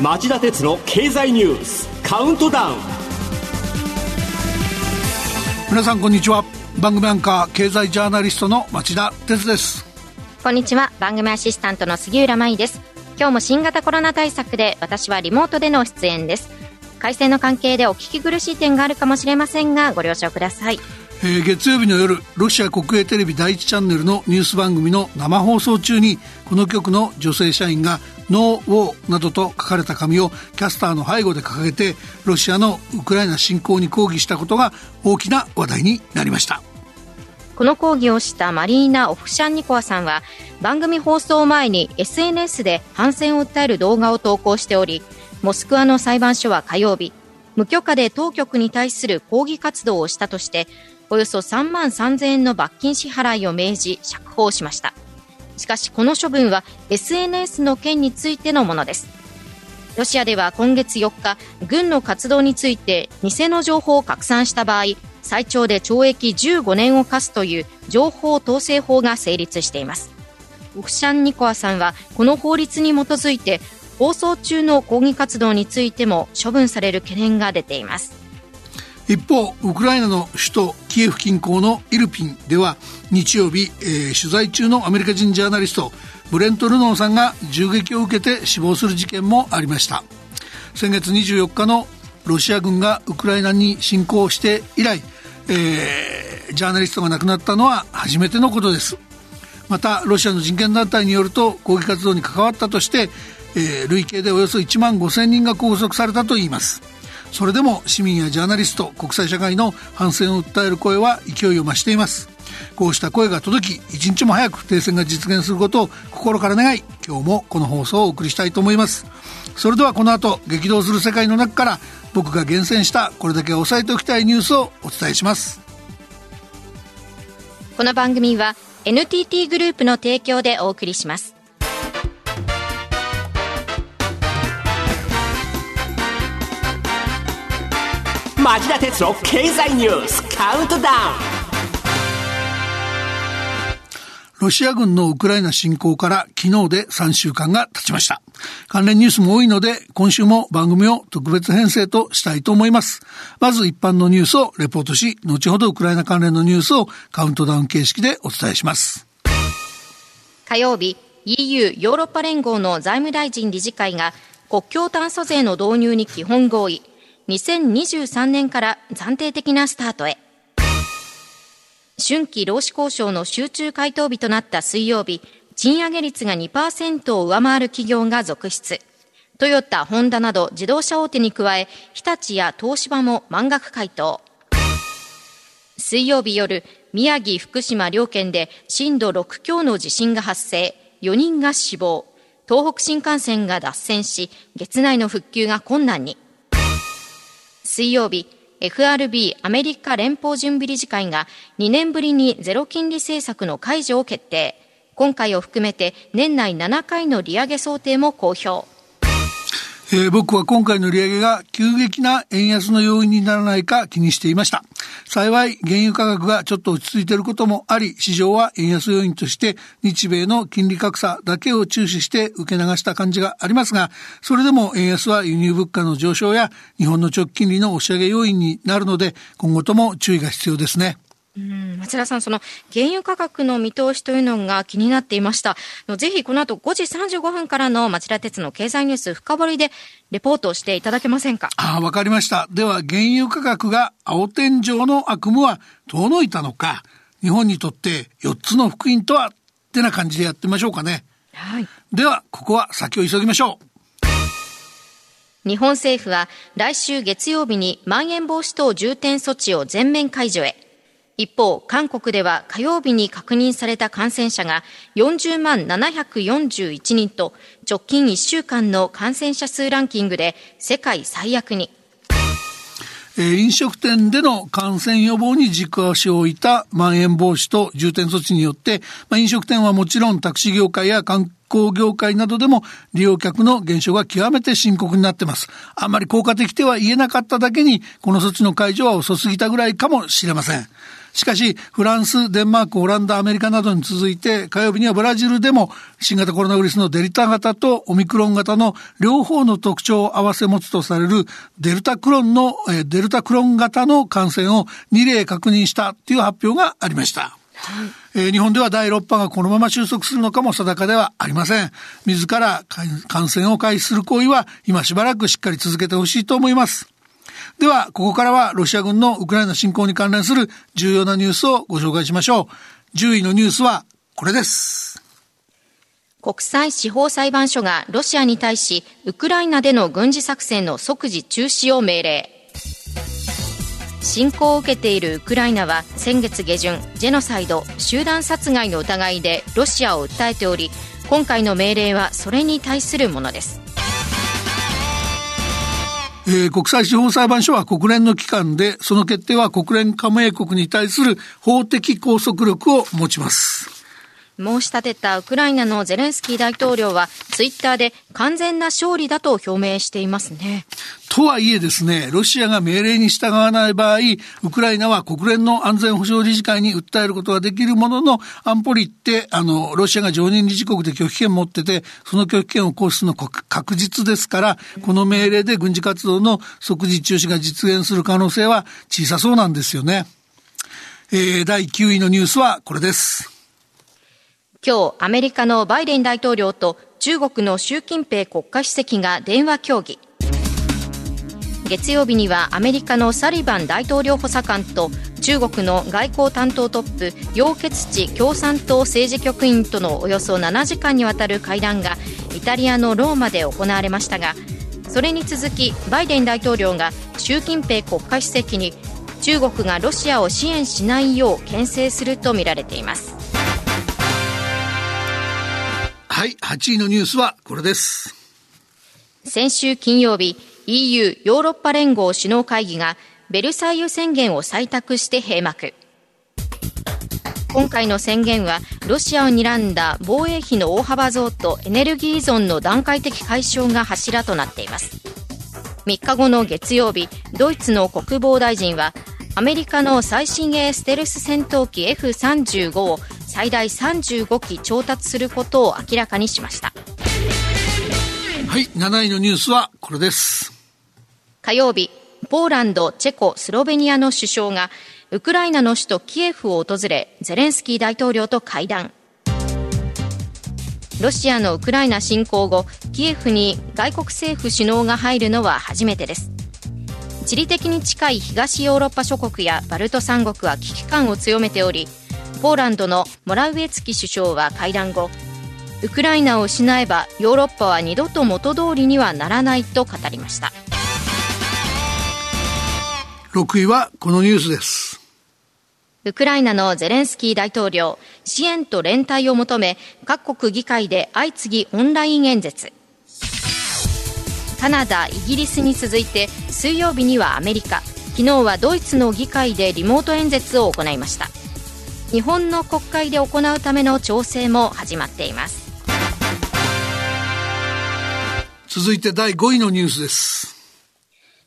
町田鉄の経済ニュースカウントダウン。皆さんこんにちは。番組アンカー経済ジャーナリストの町田鉄です。こんにちは。番組アシスタントの杉浦舞です。今日も新型コロナ対策で私はリモートでの出演です。回線の関係でお聞き苦しい点があるかもしれませんがご了承くださいえー、月曜日の夜ロシア国営テレビ第一チャンネルのニュース番組の生放送中にこの局の女性社員が「ノー・ウォー」などと書かれた紙をキャスターの背後で掲げてロシアのウクライナ侵攻に抗議したことが大きな話題になりました。この抗議をしたマリーナ・オフシャンニコワさんは番組放送前に SNS で反戦を訴える動画を投稿しておりモスクワの裁判所は火曜日無許可で当局に対する抗議活動をしたとしておよそ3万3000円の罰金支払いを命じ釈放しました。しかしこの処分は SNS の件についてのものです。ロシアでは今月4日軍の活動について偽の情報を拡散した場合最長で懲役15年を課すという情報統制法が成立しています。オフシャンニコワさんはこの法律に基づいて放送中の抗議活動についても処分される懸念が出ています。一方ウクライナの首都キエフ近郊のイルピンでは日曜日、えー、取材中のアメリカ人ジャーナリストブレント・ルノーさんが銃撃を受けて死亡する事件もありました。先月24日のロシア軍がウクライナに侵攻して以来、えー、ジャーナリストが亡くなったのは初めてのことです。またロシアの人権団体によると抗議活動に関わったとして、えー、累計でおよそ1万5000人が拘束されたといいます。それでも市民やジャーナリスト国際社会の反戦を訴える声は勢いを増しています。こうした声が届き一日も早く停戦が実現することを心から願い今日もこの放送をお送りしたいと思います。それではこの後激動する世界の中から僕が厳選したこれだけ押さえておきたいニュースをお伝えします。この番組は NTT グループの提供でお送りします。町田鉄の経済ニュースカウントダウンロシア軍のウクライナ侵攻から昨日で3週間が経ちました。関連ニュースも多いので、今週も番組を特別編成としたいと思います。まず一般のニュースをレポートし、後ほどウクライナ関連のニュースをカウントダウン形式でお伝えします。火曜日、EU ヨーロッパ連合の財務大臣理事会が国境炭素税の導入に基本合意、2023年から暫定的なスタートへ。春季労使交渉の集中回答日となった水曜日、賃上げ率が2%を上回る企業が続出。トヨタ、ホンダなど自動車大手に加え、日立や東芝も満額回答。水曜日夜、宮城、福島両県で震度6強の地震が発生、4人が死亡。東北新幹線が脱線し、月内の復旧が困難に。水曜日、FRB アメリカ連邦準備理事会が2年ぶりにゼロ金利政策の解除を決定。今回を含めて年内7回の利上げ想定も公表。えー、僕は今回の利上げが急激な円安の要因にならないか気にしていました。幸い、原油価格がちょっと落ち着いていることもあり、市場は円安要因として日米の金利格差だけを注視して受け流した感じがありますが、それでも円安は輸入物価の上昇や日本の直近利の押し上げ要因になるので、今後とも注意が必要ですね。うん町田さん、その原油価格の見通しというのが気になっていました。ぜひこの後5時35分からの町田鉄の経済ニュース深掘りでレポートをしていただけませんか？ああ、わかりました。では原油価格が青天井の悪夢は遠のいたのか、日本にとって4つの福音とはってな感じでやってみましょうかね。はい。では、ここは先を急ぎましょう。日本政府は来週月曜日にまん延防止等重点措置を全面解除へ。一方、韓国では火曜日に確認された感染者が40万741人と直近1週間の感染者数ランキングで世界最悪に。飲食店での感染予防に軸足を置いたまん延防止と重点措置によって、まあ、飲食店はもちろんタクシー業界や観光業界などでも利用客の減少が極めて深刻になってます。あんまり効果的とは言えなかっただけに、この措置の解除は遅すぎたぐらいかもしれません。しかし、フランス、デンマーク、オランダ、アメリカなどに続いて、火曜日にはブラジルでも新型コロナウイルスのデルタ型とオミクロン型の両方の特徴を併せ持つとされるデルタクロンの、えデルタクロン型の感染を2例確認したという発表がありました。えー、日本では第6波がこのまま収束するのかも定かではありません。自ら感染を開始する行為は今しばらくしっかり続けてほしいと思います。では、ここからはロシア軍のウクライナ侵攻に関連する重要なニュースをご紹介しましょう。10位のニュースはこれです。国際司法裁判所がロシアに対し、ウクライナでの軍事作戦の即時中止を命令。侵攻を受けているウクライナは先月下旬、ジェノサイド、集団殺害の疑いでロシアを訴えており、今回の命令はそれに対するものです。えー、国際司法裁判所は国連の機関で、その決定は国連加盟国に対する法的拘束力を持ちます。申し立てたウクライナのゼレンスキー大統領はツイッターで完全な勝利だと表明していますね。とはいえですね、ロシアが命令に従わない場合、ウクライナは国連の安全保障理事会に訴えることができるものの、安保理って、あの、ロシアが常任理事国で拒否権を持ってて、その拒否権を行使するの確実ですから、この命令で軍事活動の即時中止が実現する可能性は小さそうなんですよね。えー、第9位のニュースはこれです。今日アメリカのバイデン大統領と中国の習近平国家主席が電話協議。月曜日にはアメリカのサリバン大統領補佐官と中国の外交担当トップ楊潔チ共産党政治局員とのおよそ7時間にわたる会談がイタリアのローマで行われましたがそれに続きバイデン大統領が習近平国家主席に中国がロシアを支援しないよう牽制するとみられています。はい、8位のニュースはこれです。先週金曜日、EU ヨーロッパ連合首脳会議がベルサイユ宣言を採択して閉幕。今回の宣言はロシアを睨んだ防衛費の大幅増とエネルギー依存の段階的解消が柱となっています3日後の月曜日ドイツの国防大臣はアメリカの最新鋭ステルス戦闘機 F35 を最大35機調達することを明らかにしました。はい7位のニュースはこれです。火曜日ポーランドチェコスロベニアの首相がウクライナの首都キエフを訪れゼレンスキー大統領と会談。ロシアのウクライナ侵攻後キエフに外国政府首脳が入るのは初めてです。地理的に近い東ヨーロッパ諸国やバルト三国は危機感を強めておりポーランドのモラウエツキ首相は会談後ウクライナを失えばヨーロッパは二度と元通りにはならないと語りました。6位はこのニュースです。ウクライナのゼレンスキー大統領支援と連帯を求め各国議会で相次ぎオンライン演説。カナダイギリスに続いて水曜日にはアメリカ。昨日はドイツの議会でリモート演説を行いました日本の国会で行うための調整も始まっています。続いて第5位のニュースです。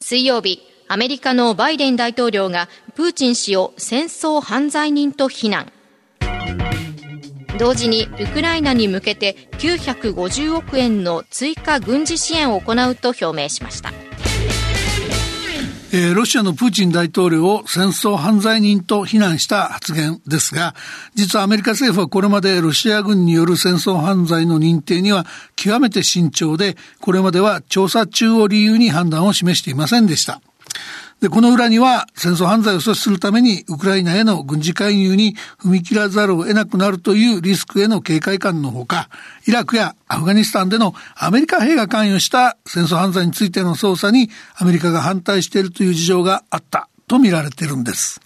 水曜日アメリカのバイデン大統領がプーチン氏を戦争犯罪人と非難。同時にウクライナに向けて950億円の追加軍事支援を行うと表明しましたえー、ロシアのプーチン大統領を戦争犯罪人と非難した発言ですが、実はアメリカ政府はこれまでロシア軍による戦争犯罪の認定には極めて慎重で、これまでは調査中を理由に判断を示していませんでした。で、この裏には戦争犯罪を阻止するためにウクライナへの軍事介入に踏み切らざるを得なくなるというリスクへの警戒感のほか、イラクやアフガニスタンでのアメリカ兵が関与した戦争犯罪についての捜査にアメリカが反対しているという事情があったと見られているんです。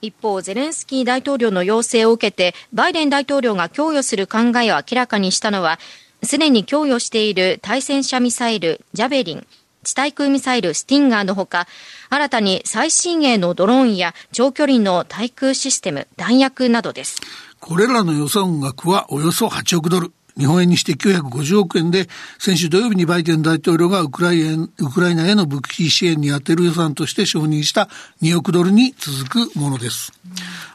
一方、ゼレンスキー大統領の要請を受けて、バイデン大統領が供与する考えを明らかにしたのは、すでに供与している対戦車ミサイル、ジャベリン、地対空ミサイルスティンガーのほか、新たに最新鋭のドローンや長距離の対空システム、弾薬などです。これらの予算額はおよそ8億ドル。日本円にして950億円で、先週土曜日にバイデン大統領がウクライナウクライナへの武器支援に充てる予算として承認した2億ドルに続くものです。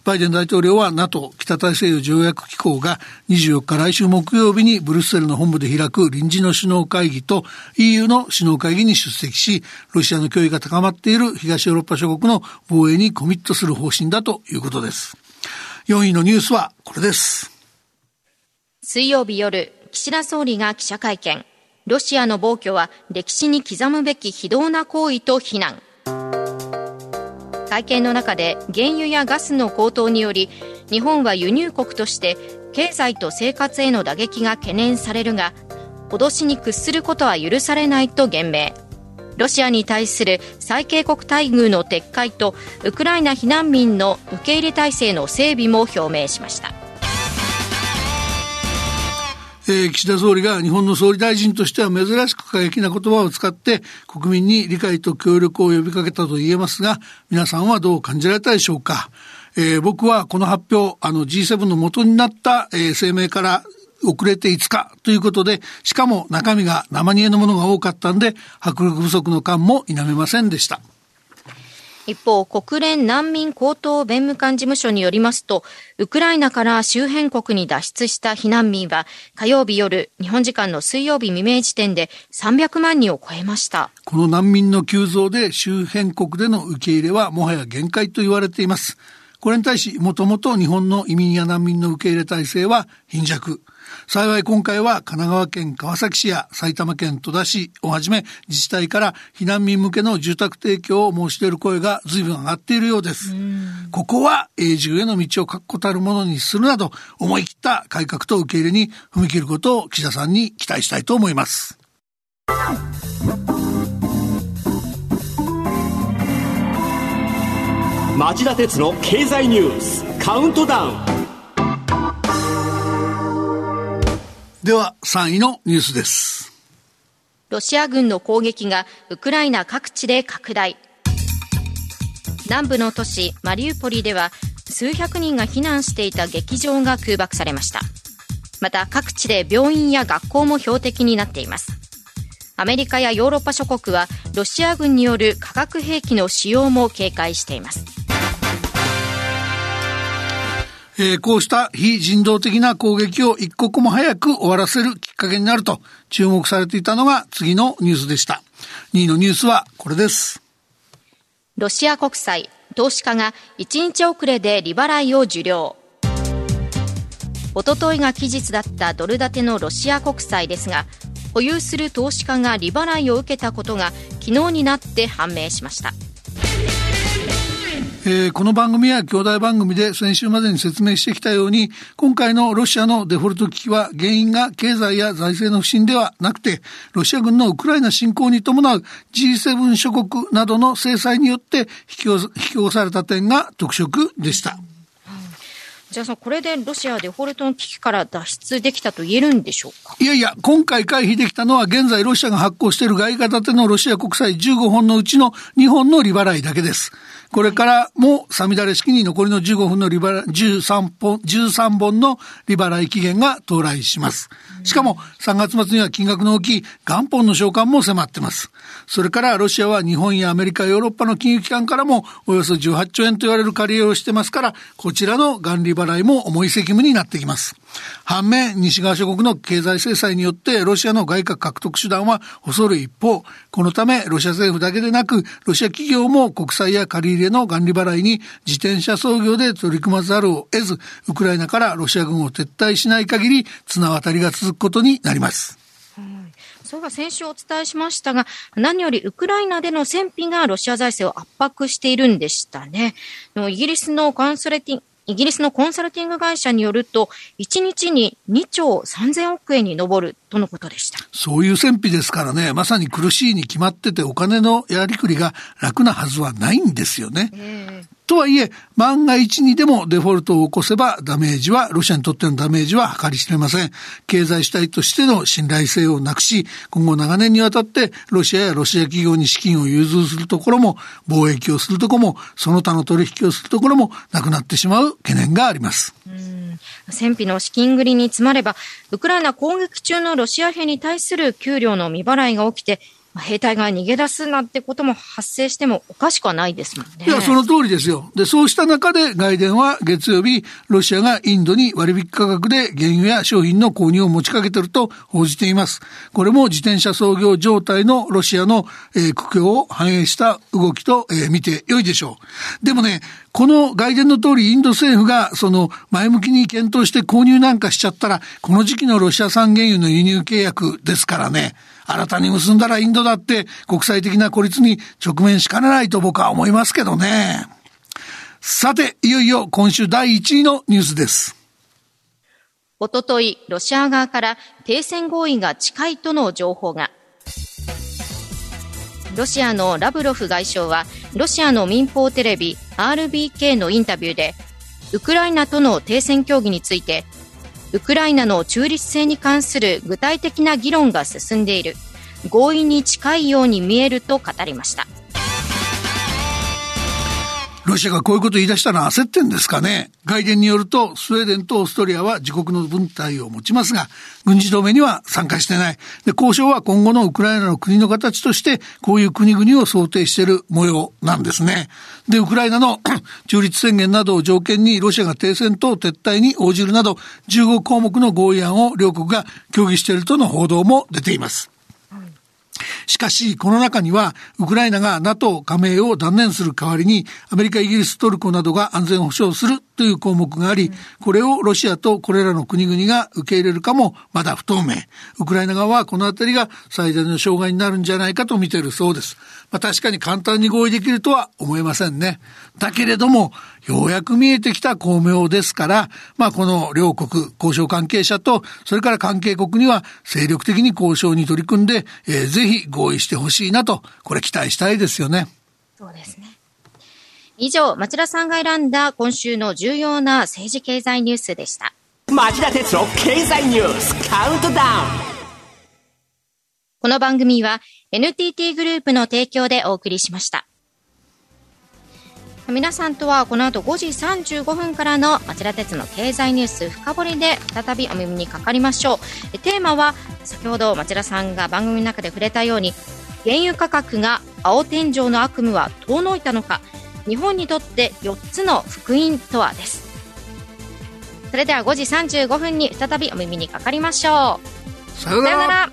バイデン大統領は NATO 北大西洋条約機構が24日来週木曜日にブルッセルの本部で開く臨時の首脳会議と EU の首脳会議に出席し、ロシアの脅威が高まっている東ヨーロッパ諸国の防衛にコミットする方針だということです。4位のニュースはこれです。水曜日夜、岸田総理が記者会見。ロシアの暴挙は歴史に刻むべき非道な行為と非難。会見の中で原油やガスの高騰により日本は輸入国として経済と生活への打撃が懸念されるが脅しに屈することは許されないと言明ロシアに対する最恵国待遇の撤回とウクライナ避難民の受け入れ体制の整備も表明しましたえー、岸田総理が日本の総理大臣としては珍しく過激な言葉を使って国民に理解と協力を呼びかけたと言えますが、皆さんはどう感じられたでしょうか？えー、僕はこの発表、あの G7 の元になった、えー、声明から遅れて5日ということで、しかも中身が生煮えのものが多かったんで、迫力不足の感も否めませんでした。一方、国連難民高等弁務官事務所によりますと、ウクライナから周辺国に脱出した避難民は、火曜日夜、日本時間の水曜日未明時点で300万人を超えました。この難民の急増で周辺国での受け入れはもはや限界と言われています。これに対し、もともと日本の移民や難民の受け入れ体制は貧弱。幸い今回は神奈川県川崎市や埼玉県戸田市をはじめ自治体から避難民向けの住宅提供を申し出る声が随分上がっているようです。ここは永住への道を確固たるものにするなど思い切った改革と受け入れに踏み切ることを岸田さんに期待したいと思います。町田鉄の経済ニュースカウントダウンでは3位のニュースです。ロシア軍の攻撃がウクライナ各地で拡大。南部の都市マリウポリでは数百人が避難していた劇場が空爆されました。また各地で病院や学校も標的になっています。アメリカやヨーロッパ諸国はロシア軍による化学兵器の使用も警戒しています。えー、こうした非人道的な攻撃を一刻も早く終わらせるきっかけになると注目されていたのが次のニュースでした。2位のニュースはこれです。ロシア国債、投資家が1日遅れで利払いを受領。おとといが期日だったドル建てのロシア国債ですが、保有する投資家が利払いを受けたことが昨日になって判明しました。えー、この番組や兄弟番組で先週までに説明してきたように、今回のロシアのデフォルト危機は原因が経済や財政の不振ではなくて、ロシア軍のウクライナ侵攻に伴う G7 諸国などの制裁によって引き引き起こされた点が特色でした。じゃあこれでロシアデフォルトの危機から脱出できたと言えるんでしょうか？いやいや、今回回避できたのは現在ロシアが発行している外貨建てのロシア国債15本のうちの2本の利払いだけです。これからもサミダレ式に残りの15分の利払い、13本、13本の利払い期限が到来します。しかも3月末には金額の大きい元本の償還も迫ってます。それからロシアは日本やアメリカ、ヨーロッパの金融機関からもおよそ18兆円と言われる借り入れをしてますから、こちらの元利払い払いも重い責務になってきます。反面、西側諸国の経済制裁によってロシアの外貨獲得手段は細る一方、このためロシア政府だけでなく、ロシア企業も国債や借り入れの元利払いに自転車操業で取り組まざるを得ず、ウクライナからロシア軍を撤退しない限り、綱渡りが続くことになります。それが先週お伝えしましたが、何よりウクライナでの戦費がロシア財政を圧迫しているんでしたね。イギリスのコンサルティンイギリスのコンサルティング会社によると、1日に2兆3000億円に上るとのことでした。そういう戦費ですからね、まさに苦しいに決まっててお金のやりくりが楽なはずはないんですよね。えーとはいえ、万が一にでもデフォルトを起こせばダメージは、ロシアにとってのダメージは計り知れません。経済主体としての信頼性をなくし、今後長年にわたってロシアやロシア企業に資金を融通するところも、貿易をするところも、その他の取引をするところもなくなってしまう懸念があります。うん戦費の資金繰りに詰まれば、ウクライナ攻撃中のロシア兵に対する給料の未払いが起きて、兵隊が逃げ出すなんてことも発生してもおかしくはないですもんね。いや、その通りですよ。で、そうした中で外電は月曜日、ロシアがインドに割引価格で原油や商品の購入を持ちかけていると報じています。これも自転車操業状態のロシアの、えー、苦境を反映した動きと、えー、見て良いでしょう。でもね、この外伝の通りインド政府がその前向きに検討して購入なんかしちゃったら、この時期のロシア産原油の輸入契約ですからね。新たに結んだらインドだって国際的な孤立に直面しかねないと僕は思いますけどね。さて、いよいよ今週第1位のニュースです。おととい、ロシア側から停戦合意が近いとの情報が。ロシアのラブロフ外相は、ロシアの民放テレビ RBK のインタビューで、ウクライナとの停戦協議について、ウクライナの中立性に関する具体的な議論が進んでいる。合意に近いように見えると語りました。ロシアがこういうことを言い出したのは焦ってんですかね？外伝によると、スウェーデンとオーストリアは自国の軍隊を持ちますが、軍事同盟には参加してない。で、交渉は今後のウクライナの国の形として、こういう国々を想定している模様なんですね。で、ウクライナの 中立宣言などを条件に、ロシアが停戦と撤退に応じるなど、15項目の合意案を両国が協議しているとの報道も出ています。しかし、この中には、ウクライナが NATO 加盟を断念する代わりに、アメリカ、イギリス、トルコなどが安全保障するという項目があり、これをロシアとこれらの国々が受け入れるかもまだ不透明。ウクライナ側はこのあたりが最大の障害になるんじゃないかと見ているそうです。まあ確かに簡単に合意できるとは思えませんね。だけれども、ようやく見えてきた巧妙ですから、まあこの両国交渉関係者と、それから関係国には精力的に交渉に取り組んで、えー、ぜひ合意してほしいなと、これ期待したいですよね。そうですね。以上、町田さんが選んだ今週の重要な政治経済ニュースでした。町田哲郎経済ニュースカウントダウンこの番組は NTT グループの提供でお送りしました。皆さんとはこの後5時35分からの町田鉄の経済ニュース深掘りで再びお耳にかかりましょう。テーマは先ほど町田さんが番組の中で触れたように原油価格が青天井の悪夢は遠のいたのか日本にとって4つの福音とはですそれでは5時35分に再びお耳にかかりましょうさよなら